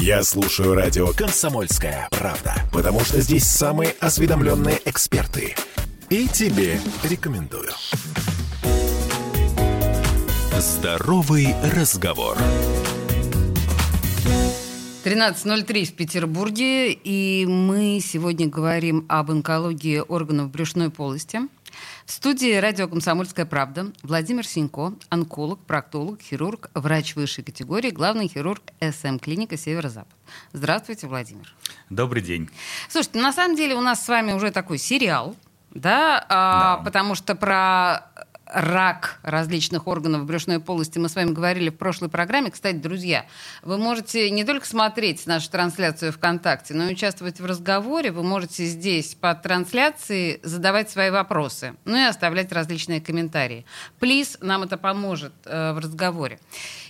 Я слушаю радио «Комсомольская правда», потому что здесь самые осведомленные эксперты. И тебе рекомендую. Здоровый разговор. 13.03 в Петербурге, и мы сегодня говорим об онкологии органов брюшной полости. В студии радио «Комсомольская правда» Владимир Синько, онколог, проктолог, хирург, врач высшей категории, главный хирург СМ-клиника «Северо-Запад». Здравствуйте, Владимир. Добрый день. Слушайте, на самом деле у нас с вами уже такой сериал, да, а, Да. потому что про рак различных органов брюшной полости мы с вами говорили в прошлой программе. Кстати, друзья, вы можете не только смотреть нашу трансляцию ВКонтакте, но и участвовать в разговоре. Вы можете здесь под трансляцией задавать свои вопросы, ну и оставлять различные комментарии. Плиз, нам это поможет э, в разговоре.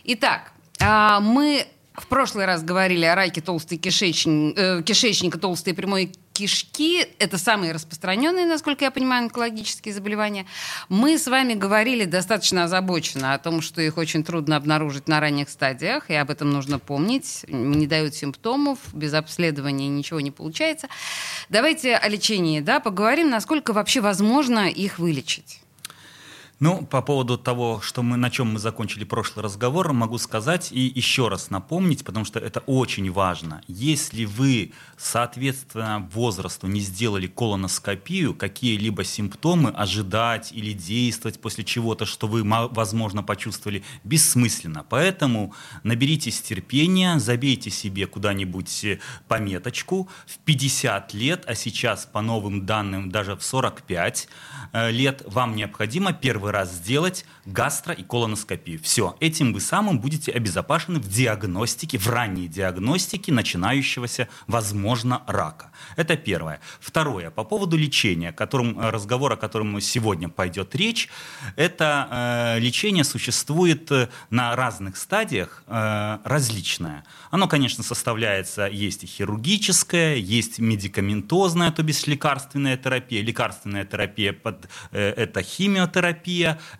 Итак, а, мы в прошлый раз говорили о раке толстой кишечник, э, кишечника, толстой прямой кишки. Это самые распространенные, насколько я понимаю, онкологические заболевания. Мы с вами говорили достаточно озабоченно о том, что их очень трудно обнаружить на ранних стадиях, и об этом нужно помнить. Не дают симптомов, без обследования ничего не получается. Давайте о лечении да, поговорим, насколько вообще возможно их вылечить. Ну, по поводу того, что мы, на чем мы закончили прошлый разговор, могу сказать и еще раз напомнить, потому что это очень важно. Если вы, соответственно, возрасту не сделали колоноскопию, какие-либо симптомы ожидать или действовать после чего-то, что вы, мо- возможно, почувствовали, бессмысленно. Поэтому наберитесь терпения, забейте себе куда-нибудь э, пометочку в 50 лет, а сейчас по новым данным даже в 45 э, лет вам необходимо первый раз сделать гастро- и колоноскопию. Все, этим вы самым будете обезопасены в диагностике, в ранней диагностике начинающегося, возможно, рака. Это первое. Второе, по поводу лечения, которым, э, разговор, о котором сегодня пойдет речь, это э, лечение существует э, на разных стадиях, э, различное. Оно, конечно, составляется, есть и хирургическое, есть медикаментозная, то бишь лекарственная терапия. Лекарственная терапия под, э, это химиотерапия,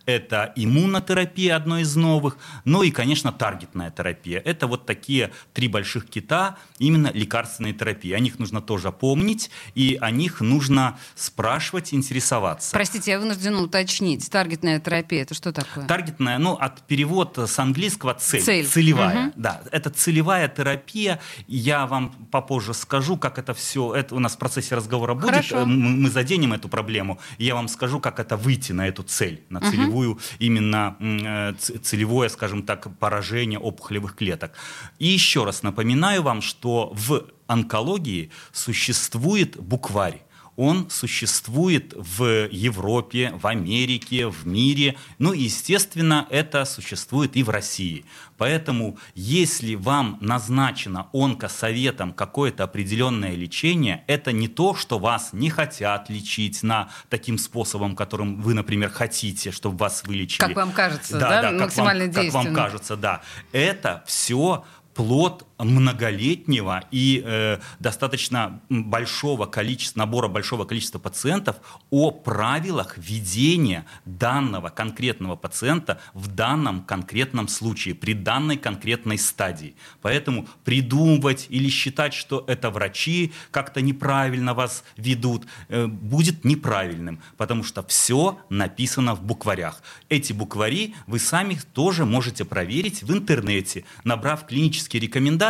это иммунотерапия, одно из новых, ну и, конечно, таргетная терапия. Это вот такие три больших кита, именно лекарственные терапии. О них нужно тоже помнить, и о них нужно спрашивать, интересоваться. Простите, я вынуждена уточнить. Таргетная терапия это что такое? Таргетная, ну, от перевод с английского цель, Цель. целевая. Мгм. Да, это целевая терапия. Я вам попозже скажу, как это все, это у нас в процессе разговора будет. Хорошо. Э, Мы, мы заденем эту проблему. Я вам скажу, как это выйти на эту цель, на целевую, именно м, э, целевое, скажем так, поражение опухолевых клеток. И еще раз напоминаю вам, что в онкологии существует букварь. Он существует в Европе, в Америке, в мире. Ну и, естественно, это существует и в России. Поэтому, если вам назначено онкосоветом какое-то определенное лечение, это не то, что вас не хотят лечить на таким способом, которым вы, например, хотите, чтобы вас вылечили. Как вам кажется, да? как вам- Максимально Как вам действенно. кажется, да. Это все плод многолетнего и э, достаточно большого количества, набора большого количества пациентов о правилах ведения данного конкретного пациента в данном конкретном случае, при данной конкретной стадии. Поэтому придумывать или считать, что это врачи как-то неправильно вас ведут, э, будет неправильным, потому что все написано в букварях. Эти буквари вы сами тоже можете проверить в интернете, набрав клинические рекомендации,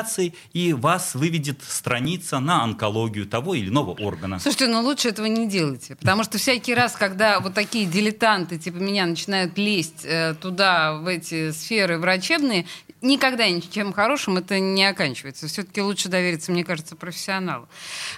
и вас выведет страница на онкологию того или иного органа. Слушайте, ну лучше этого не делайте. Потому что всякий раз, когда вот такие дилетанты типа меня начинают лезть э, туда, в эти сферы врачебные, никогда ничем хорошим это не оканчивается. Все-таки лучше довериться, мне кажется, профессионалу.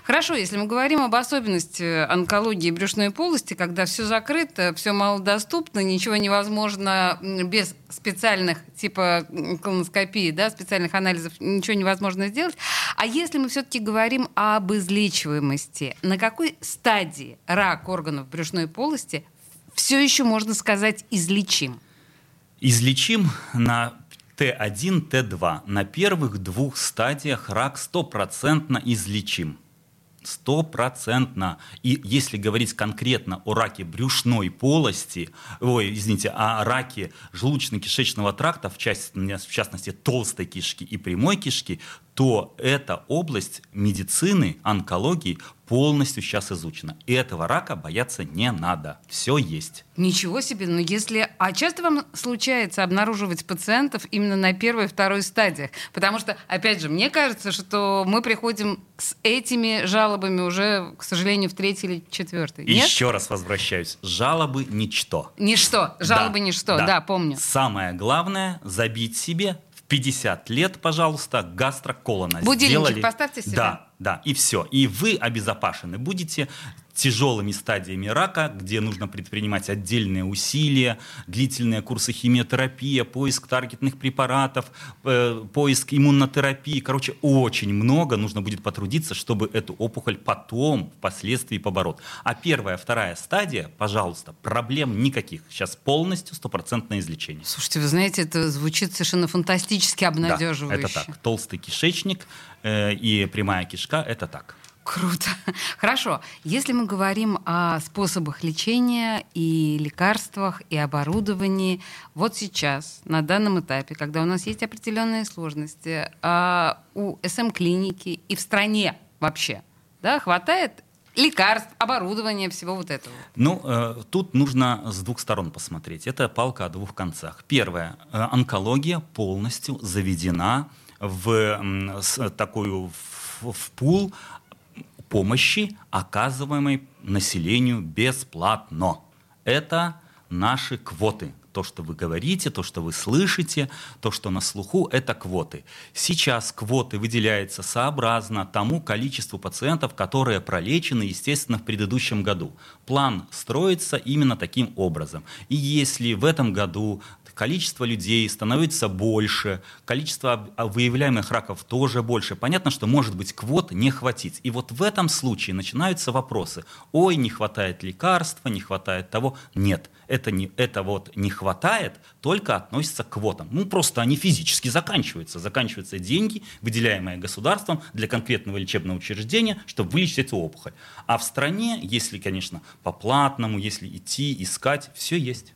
Хорошо, если мы говорим об особенности онкологии брюшной полости, когда все закрыто, все малодоступно, ничего невозможно без специальных типа колоноскопии, да, специальных анализов, ничего невозможно сделать. А если мы все-таки говорим об излечиваемости, на какой стадии рак органов брюшной полости все еще можно сказать излечим? Излечим на Т1, Т2. На первых двух стадиях рак стопроцентно излечим. Стопроцентно. И если говорить конкретно о раке брюшной полости, ой, извините, о раке желудочно-кишечного тракта, в частности, в частности толстой кишки и прямой кишки, то эта область медицины, онкологии полностью сейчас изучена. И этого рака бояться не надо. Все есть. Ничего себе, но если... А часто вам случается обнаруживать пациентов именно на первой и второй стадиях? Потому что, опять же, мне кажется, что мы приходим с этими жалобами уже, к сожалению, в третьей или четвертой. Нет? Еще раз возвращаюсь. Жалобы – ничто. Ничто. Жалобы Да, – ничто. Да. да. помню. Самое главное – забить себе 50 лет, пожалуйста, гастроколона. Будильничек Сделали. поставьте себе. Да, да, и все. И вы обезопасены будете тяжелыми стадиями рака, где нужно предпринимать отдельные усилия, длительные курсы химиотерапии, поиск таргетных препаратов, э, поиск иммунотерапии. Короче, очень много нужно будет потрудиться, чтобы эту опухоль потом, впоследствии побороть. А первая, вторая стадия, пожалуйста, проблем никаких. Сейчас полностью стопроцентное излечение. Слушайте, вы знаете, это звучит совершенно фантастически обнадеживающе. Да, это так. Толстый кишечник э, и прямая кишка – это так. Круто. Хорошо. Если мы говорим о способах лечения и лекарствах, и оборудовании, вот сейчас, на данном этапе, когда у нас есть определенные сложности, а у СМ-клиники и в стране вообще, да, хватает лекарств, оборудования, всего вот этого? Ну, э, тут нужно с двух сторон посмотреть. Это палка о двух концах. Первое. Э, онкология полностью заведена в такую в, в пул помощи, оказываемой населению бесплатно. Это наши квоты. То, что вы говорите, то, что вы слышите, то, что на слуху, это квоты. Сейчас квоты выделяются сообразно тому количеству пациентов, которые пролечены, естественно, в предыдущем году. План строится именно таким образом. И если в этом году количество людей становится больше, количество а, выявляемых раков тоже больше. Понятно, что может быть квот не хватить. И вот в этом случае начинаются вопросы. Ой, не хватает лекарства, не хватает того. Нет, это, не, это вот не хватает, только относится к квотам. Ну, просто они физически заканчиваются. Заканчиваются деньги, выделяемые государством для конкретного лечебного учреждения, чтобы вылечить эту опухоль. А в стране, если, конечно, по платному, если идти, искать, все есть.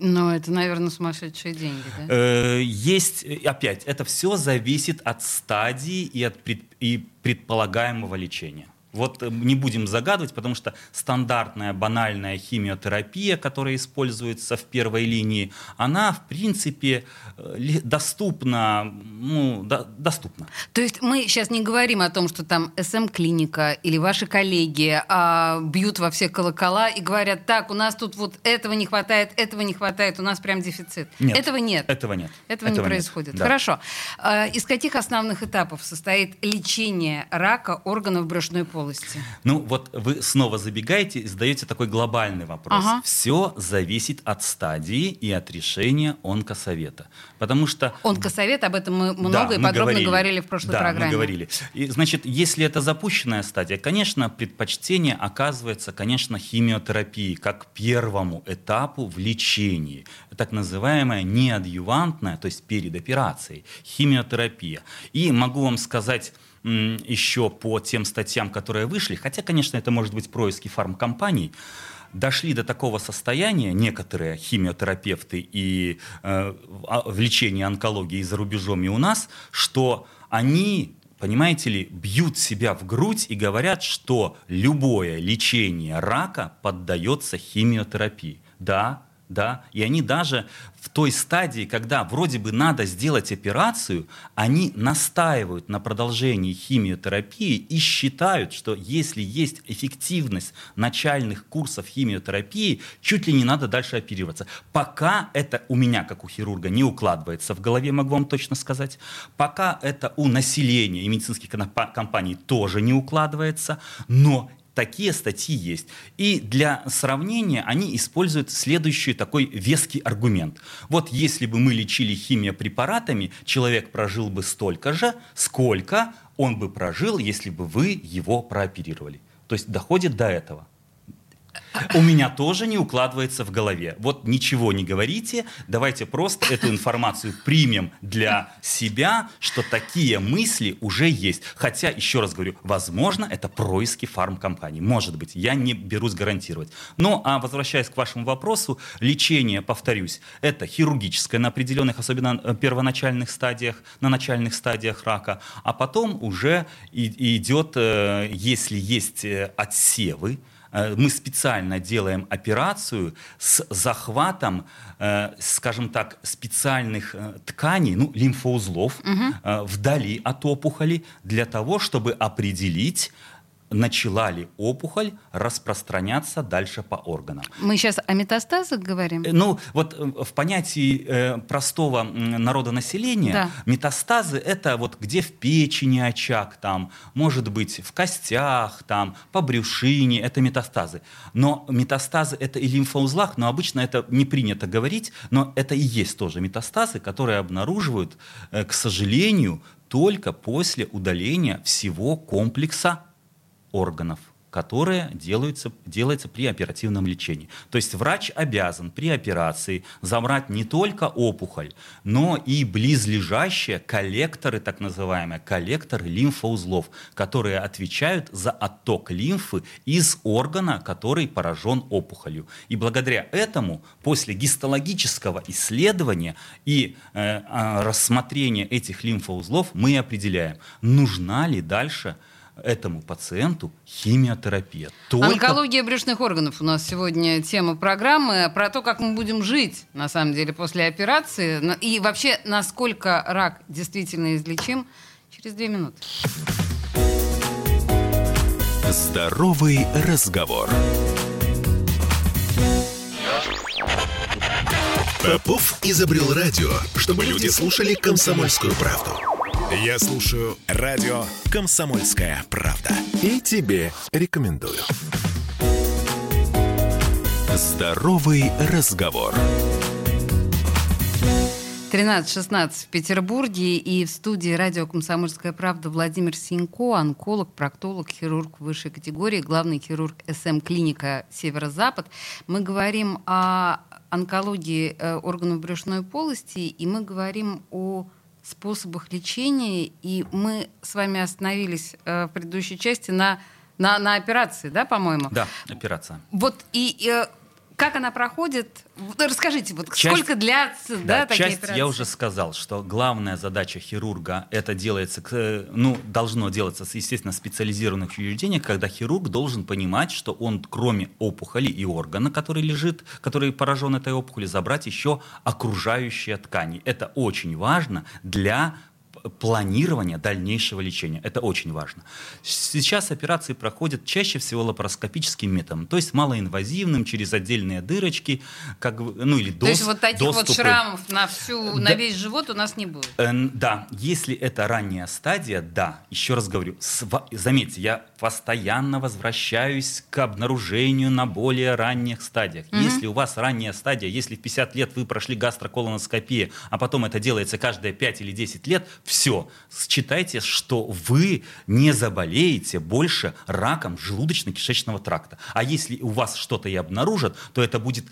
Ну, это, наверное, сумасшедшие деньги, да? Э, Есть, э, опять, это все зависит от стадии и от пред- и предполагаемого лечения. Вот э, не будем загадывать, потому что стандартная банальная химиотерапия, которая используется в первой линии, она, в принципе, э, доступна, ну, до- доступна. То есть мы сейчас не говорим о том, что там СМ-клиника или ваши коллеги а, бьют во все колокола и говорят, так, у нас тут вот этого не хватает, этого не хватает, у нас прям дефицит. Нет. Этого нет. Этого нет. Этого, не нет. происходит. Да. Хорошо. А, из каких основных этапов состоит лечение рака органов брюшной полости? Ну вот вы снова забегаете и задаете такой глобальный вопрос. Ага. Все зависит от стадии и от решения онкосовета. Потому что Онкосовет, об этом мы много Да, и мы подробно говорили. в прошлой да, программе. мы говорили. И, значит, если это запущенная стадия, конечно, предпочтение оказывается, конечно, химиотерапии как первому этапу в лечении. Так называемая неадъювантная, то есть перед операцией, химиотерапия. И могу вам сказать еще по тем статьям, которые вышли, хотя, конечно, это может быть происки фармкомпаний, дошли до такого состояния некоторые химиотерапевты и э, в- в лечении онкологии за рубежом, и у нас, что они понимаете ли, бьют себя в грудь и говорят, что любое лечение рака поддается химиотерапии. Да, да, и они даже в той стадии, когда вроде бы надо сделать операцию, они настаивают на продолжении химиотерапии и считают, что если есть эффективность начальных курсов химиотерапии, чуть ли не надо дальше оперироваться. Пока это у меня, как у хирурга, не укладывается в голове, могу вам точно сказать. Пока это у населения и медицинских компа- компаний тоже не укладывается, но Такие статьи есть. И для сравнения они используют следующий такой веский аргумент. Вот если бы мы лечили химиопрепаратами, человек прожил бы столько же, сколько он бы прожил, если бы вы его прооперировали. То есть доходит до этого. У меня тоже не укладывается в голове. Вот ничего не говорите, давайте просто эту информацию примем для себя, что такие мысли уже есть. Хотя, еще раз говорю, возможно, это происки фармкомпаний. Может быть, я не берусь гарантировать. Ну, а возвращаясь к вашему вопросу, лечение, повторюсь, это хирургическое на определенных, особенно э, первоначальных стадиях, на начальных стадиях рака, а потом уже идет, э, если есть э, отсевы, мы специально делаем операцию с захватом, э, скажем так, специальных э, тканей, ну, лимфоузлов угу. вдали от опухоли, для того, чтобы определить, начала ли опухоль распространяться дальше по органам. Мы сейчас о метастазах говорим? Э, ну, вот э, в понятии э, простого народонаселения да. метастазы это вот где в печени очаг, там, может быть, в костях, там, по брюшине, это метастазы. Но метастазы это и лимфоузлах, но обычно это не принято говорить, но это и есть тоже метастазы, которые обнаруживают, к сожалению, только после удаления всего комплекса органов, которые делаются, делается при оперативном лечении. То есть врач обязан при операции забрать не только опухоль, но и близлежащие коллекторы, так называемые, коллекторы лимфоузлов, которые отвечают за отток лимфы из органа, который поражен опухолью. И благодаря этому после гистологического исследования и э, а, рассмотрения этих лимфоузлов мы определяем, нужна ли дальше этому пациенту химиотерапия. Только... Онкология брюшных органов у нас сегодня тема программы про то, как мы будем жить, на самом деле, после операции. И вообще, насколько рак действительно излечим, через две минуты. Здоровый разговор. Попов изобрел радио, чтобы люди слушали комсомольскую правду. Я слушаю радио «Комсомольская правда». И тебе рекомендую. Здоровый разговор. 13.16 в Петербурге и в студии радио «Комсомольская правда» Владимир Синько, онколог, проктолог, хирург высшей категории, главный хирург СМ-клиника «Северо-Запад». Мы говорим о онкологии э, органов брюшной полости, и мы говорим о способах лечения, и мы с вами остановились э, в предыдущей части на, на, на операции, да, по-моему? Да, операция. Вот и, э, как она проходит? Расскажите, вот часть, сколько длятся да, да, такие часть операции? я уже сказал, что главная задача хирурга это делается, ну, должно делаться, естественно, в специализированных учреждениях, когда хирург должен понимать, что он, кроме опухоли и органа, который лежит, который поражен этой опухолью, забрать еще окружающие ткани. Это очень важно для планирования дальнейшего лечения. Это очень важно. Сейчас операции проходят чаще всего лапароскопическим методом, то есть малоинвазивным, через отдельные дырочки, как, ну или То есть вот таких доступы. вот шрамов на, всю, да. на весь живот у нас не будет? Э, да, если это ранняя стадия, да. Еще раз говорю, сва- заметьте, я постоянно возвращаюсь к обнаружению на более ранних стадиях. Mm-hmm. Если у вас ранняя стадия, если в 50 лет вы прошли гастроколоноскопию, а потом это делается каждые 5 или 10 лет, все, считайте, что вы не заболеете больше раком желудочно-кишечного тракта. А если у вас что-то и обнаружат, то это будет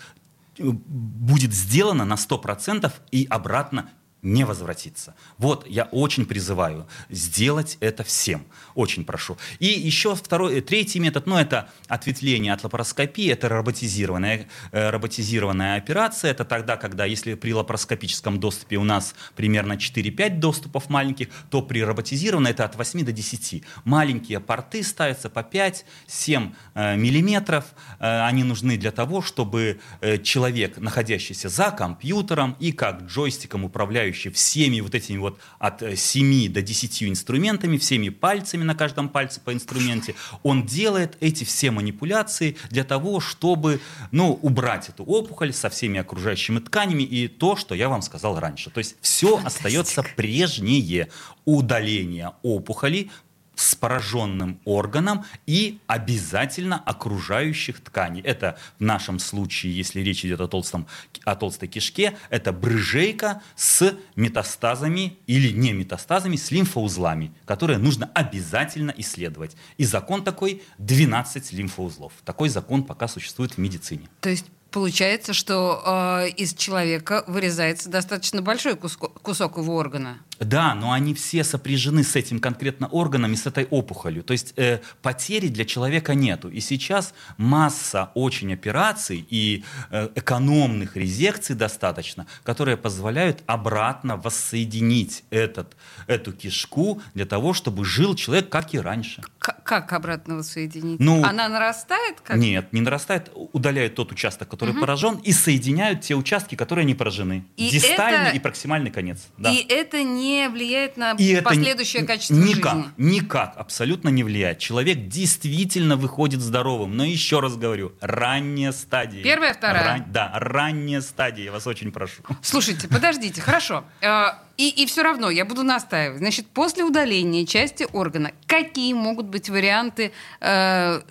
э, будет сделано на 100% и обратно не возвратиться. Вот я очень призываю сделать это всем. Очень прошу. И еще второй, третий метод, ну это ответвление от лапароскопии, это роботизированная, э, роботизированная операция. Это тогда, когда если при лапароскопическом доступе у нас примерно 4-5 доступов маленьких, то при роботизированной это от 8 до 10. Маленькие порты ставятся по 5-7 э, миллиметров. Э, они нужны для того, чтобы э, человек, находящийся за компьютером и как джойстиком управляющий управляющий всеми вот этими вот от 7 э, до 10 инструментами, всеми пальцами на каждом пальце по инструменте, он делает эти все манипуляции для того, чтобы ну, убрать эту опухоль со всеми окружающими тканями и то, что я вам сказал раньше. То есть все Фантастика. остается прежнее. Удаление опухоли с пораженным органом и обязательно окружающих тканей. Это в нашем случае, если речь идет о, толстом, о толстой кишке, это брыжейка с метастазами или не метастазами, с лимфоузлами, которые нужно обязательно исследовать. И закон такой 12 лимфоузлов. Такой закон пока существует в медицине. То есть Получается, что э, из человека вырезается достаточно большой кусок, кусок его органа. Да, но они все сопряжены с этим конкретно органом и с этой опухолью. То есть э, потери для человека нету. И сейчас масса очень операций и э, экономных резекций достаточно, которые позволяют обратно воссоединить этот, эту кишку для того, чтобы жил человек как и раньше. К- как обратно воссоединить? Ну, Она нарастает? Как? Нет, не нарастает. Удаляют тот участок, который угу. поражен, и соединяют те участки, которые не поражены. И Дистальный это... и проксимальный конец. Да. И это не не влияет на и последующее это качество никак, жизни? Никак, абсолютно не влияет. Человек действительно выходит здоровым. Но еще раз говорю, ранняя стадия. Первая, вторая? Ран, да, ранняя стадия, я вас очень прошу. Слушайте, подождите, хорошо. Э, и, и все равно я буду настаивать. Значит, после удаления части органа, какие могут быть варианты э,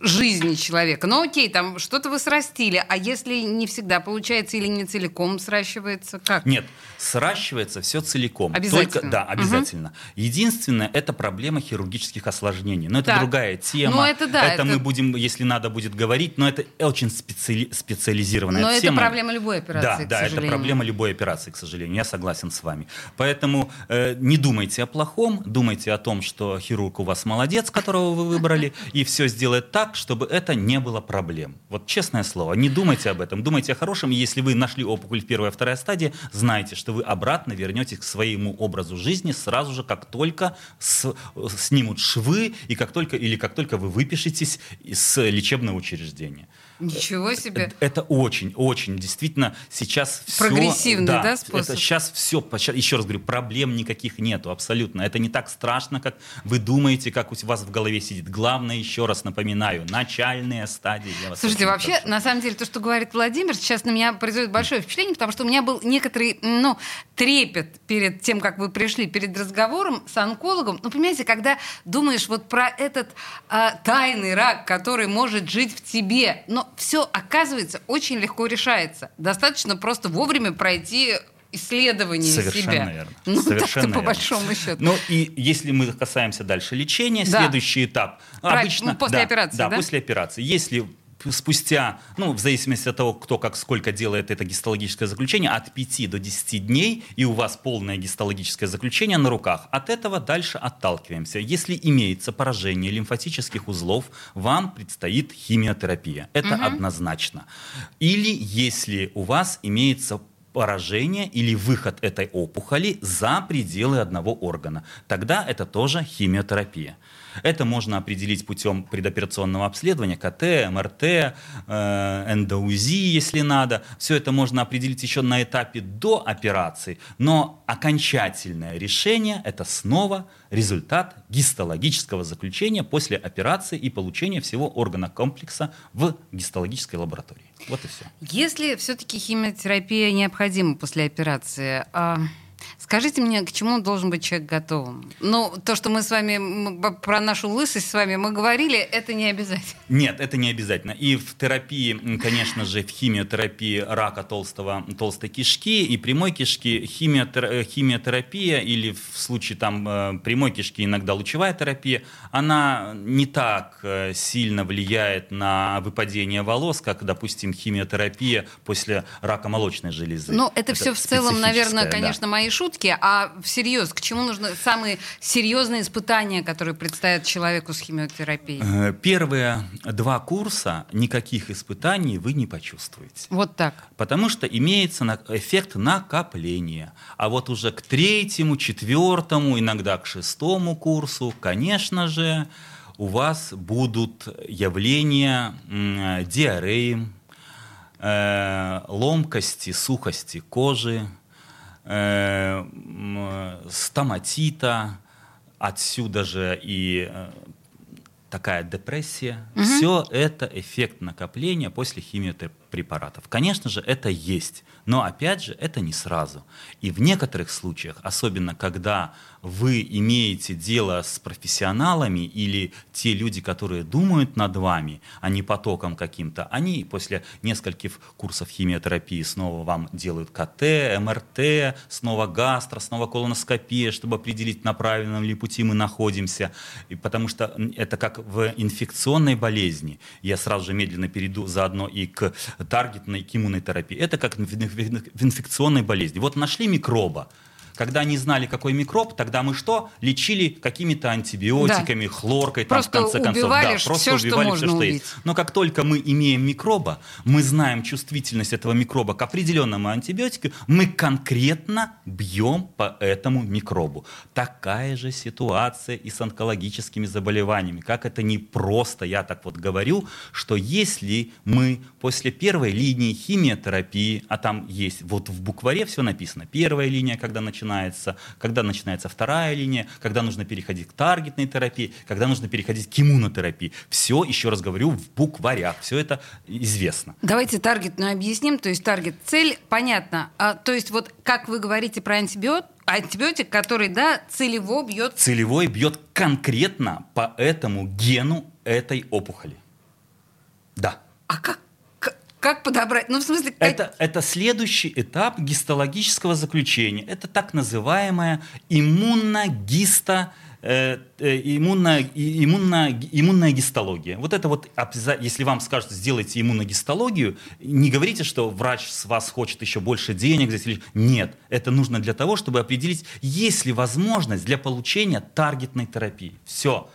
жизни человека. Ну окей, там что-то вы срастили, а если не всегда получается или не целиком сращивается, как? Нет, сращивается все целиком. Обязательно? Только, да, обязательно. Угу. Единственное, это проблема хирургических осложнений. Но это так. другая тема. Ну, это да. Это, это мы будем, если надо будет говорить, но это очень специали... специализированная но тема. Но это проблема любой операции, Да, да, это проблема любой операции, к сожалению. Я согласен с вами. Поэтому э, не думайте о плохом, думайте о том, что хирург у вас молодец, которого вы выбрали, и все сделает так, чтобы это не было проблем. Вот честное слово, не думайте об этом, думайте о хорошем. Если вы нашли опухоль в первой и второй стадии, знайте, что вы обратно вернетесь к своему образу жизни сразу же, как только с, снимут швы и как только, или как только вы выпишетесь из лечебного учреждения. Ничего себе. Это очень, очень, действительно, сейчас все... Прогрессивный, да, да способ? Это сейчас все, еще раз говорю, проблем никаких нету, абсолютно. Это не так страшно, как вы думаете, как у вас в голове сидит. Главное, еще раз напоминаю, начальные стадии. Слушайте, вообще, прошу. на самом деле, то, что говорит Владимир, сейчас на меня производит большое впечатление, потому что у меня был некоторый, ну, трепет перед тем, как вы пришли, перед разговором с онкологом. Ну, понимаете, когда думаешь вот про этот э, тайный рак, который может жить в тебе, но все, оказывается, очень легко решается. Достаточно просто вовремя пройти исследование Совершенно себя. верно. Ну, Совершенно по большому счету. Ну и если мы касаемся дальше лечения, да. следующий этап. Правильно. Обычно, ну, после да, операции, да? Да, после операции. Если спустя, ну, в зависимости от того, кто как сколько делает это гистологическое заключение, от 5 до 10 дней, и у вас полное гистологическое заключение на руках. От этого дальше отталкиваемся. Если имеется поражение лимфатических узлов, вам предстоит химиотерапия. Это угу. однозначно. Или если у вас имеется поражение или выход этой опухоли за пределы одного органа. Тогда это тоже химиотерапия. Это можно определить путем предоперационного обследования, КТ, МРТ, э, эндоузи, если надо. Все это можно определить еще на этапе до операции, но окончательное решение – это снова результат гистологического заключения после операции и получения всего органа комплекса в гистологической лаборатории. Вот и все. Если все-таки химиотерапия необходима после операции, а Скажите мне, к чему должен быть человек готовым? Ну, то, что мы с вами про нашу лысость с вами мы говорили, это не обязательно. Нет, это не обязательно. И в терапии, конечно же, в химиотерапии рака толстого, толстой кишки и прямой кишки химиотер, э, химиотерапия или в случае там э, прямой кишки иногда лучевая терапия, она не так э, сильно влияет на выпадение волос, как, допустим, химиотерапия после рака молочной железы. Ну, это, это все в целом, наверное, конечно, да. мои шутки шутки, а всерьез, к чему нужны самые серьезные испытания, которые предстоят человеку с химиотерапией? Э, первые два курса никаких испытаний вы не почувствуете. Вот так. Потому что имеется эффект накопления. А вот уже к третьему, четвертому, иногда к шестому курсу, конечно же, у вас будут явления диареи, э, ломкости, сухости кожи, э, стоматита, отсюда же и э, такая депрессия. Угу. Все это эффект накопления после химиотерапии препаратов. Конечно же, это есть, но опять же, это не сразу. И в некоторых случаях, особенно когда вы имеете дело с профессионалами или те люди, которые думают над вами, а не потоком каким-то, они после нескольких курсов химиотерапии снова вам делают КТ, МРТ, снова гастро, снова колоноскопия, чтобы определить, на правильном ли пути мы находимся. И потому что это как в инфекционной болезни. Я сразу же медленно перейду заодно и к таргетной, иммунной терапии. Это как в инфекционной болезни. Вот нашли микроба, когда не знали, какой микроб, тогда мы что? Лечили какими-то антибиотиками, да. хлоркой, просто там, в конце концов. Да, просто все, убивали что все, что есть. Но как только мы имеем микроба, мы знаем чувствительность этого микроба к определенному антибиотику, мы конкретно бьем по этому микробу. Такая же ситуация и с онкологическими заболеваниями. Как это не просто, я так вот говорю, что если мы после первой линии химиотерапии, а там есть, вот в букваре все написано, первая линия, когда начинается начинается, когда начинается вторая линия, когда нужно переходить к таргетной терапии, когда нужно переходить к иммунотерапии. Все, еще раз говорю, в букварях. Все это известно. Давайте таргетную объясним. То есть таргет цель, понятно. А, то есть вот как вы говорите про антибиот, антибиотик, который, да, целево бьет... Целевой бьет конкретно по этому гену этой опухоли. Да. А как как подобрать? Ну, в смысле... Как... Это, это следующий этап гистологического заключения. Это так называемая иммуногисто э, э, иммунная, иммунная, иммунная гистология. Вот это вот, если вам скажут, сделайте иммуногистологию, не говорите, что врач с вас хочет еще больше денег. Нет, это нужно для того, чтобы определить, есть ли возможность для получения таргетной терапии. Все.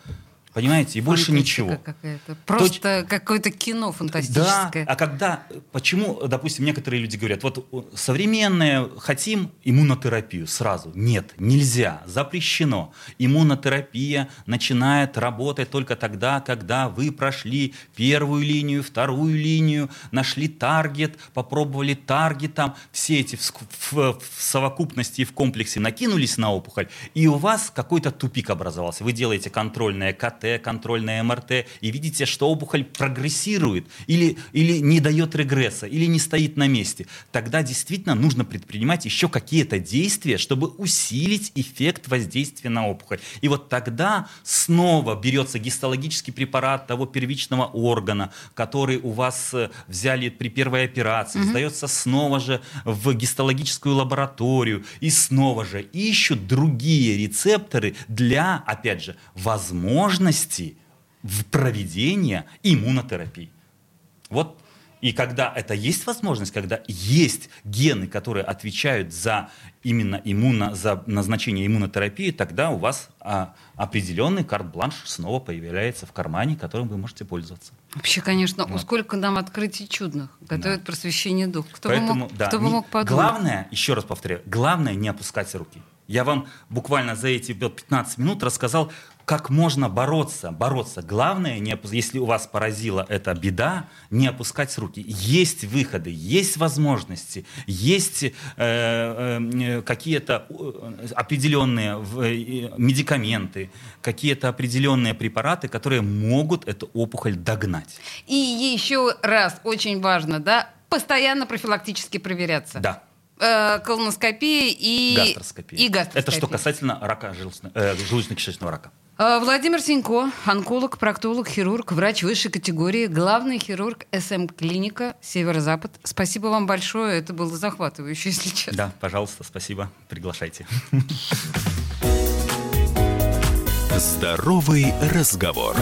Понимаете? И больше ничего. Какая-то. Просто То... какое-то кино фантастическое. Да, а когда, почему, допустим, некоторые люди говорят, вот современные, хотим иммунотерапию сразу. Нет, нельзя, запрещено. Иммунотерапия начинает работать только тогда, когда вы прошли первую линию, вторую линию, нашли таргет, попробовали таргетом, все эти в, в, в совокупности и в комплексе накинулись на опухоль, и у вас какой-то тупик образовался. Вы делаете контрольное КТ, КТ, контрольное МРТ, и видите, что опухоль прогрессирует или, или не дает регресса, или не стоит на месте, тогда действительно нужно предпринимать еще какие-то действия, чтобы усилить эффект воздействия на опухоль. И вот тогда снова берется гистологический препарат того первичного органа, который у вас э, взяли при первой операции, угу. сдается снова же в гистологическую лабораторию, и снова же ищут другие рецепторы для, опять же, возможности возможности в проведения иммунотерапии. Вот и когда это есть возможность, когда есть гены, которые отвечают за именно иммуно, за назначение иммунотерапии, тогда у вас а, определенный карт-бланш снова появляется в кармане, которым вы можете пользоваться. Вообще, конечно, вот. сколько нам открытий чудных готовит да. просвещение дух. Кто Поэтому, бы мог, да, кто бы мог подумать? Главное, еще раз повторяю, главное не опускать руки. Я вам буквально за эти 15 минут рассказал, как можно бороться. Бороться. Главное, не, если у вас поразила эта беда, не опускать руки. Есть выходы, есть возможности, есть э, э, какие-то э, определенные э, медикаменты, какие-то определенные препараты, которые могут эту опухоль догнать. И еще раз, очень важно, да, постоянно профилактически проверяться. Да э, колоноскопия и гастроскопия. и гастроскопия. Это что касательно рака желудочно-кишечного рака. Э, Владимир Синько, онколог, проктолог, хирург, врач высшей категории, главный хирург СМ-клиника «Северо-Запад». Спасибо вам большое, это было захватывающе, если честно. Да, пожалуйста, спасибо, приглашайте. Здоровый разговор.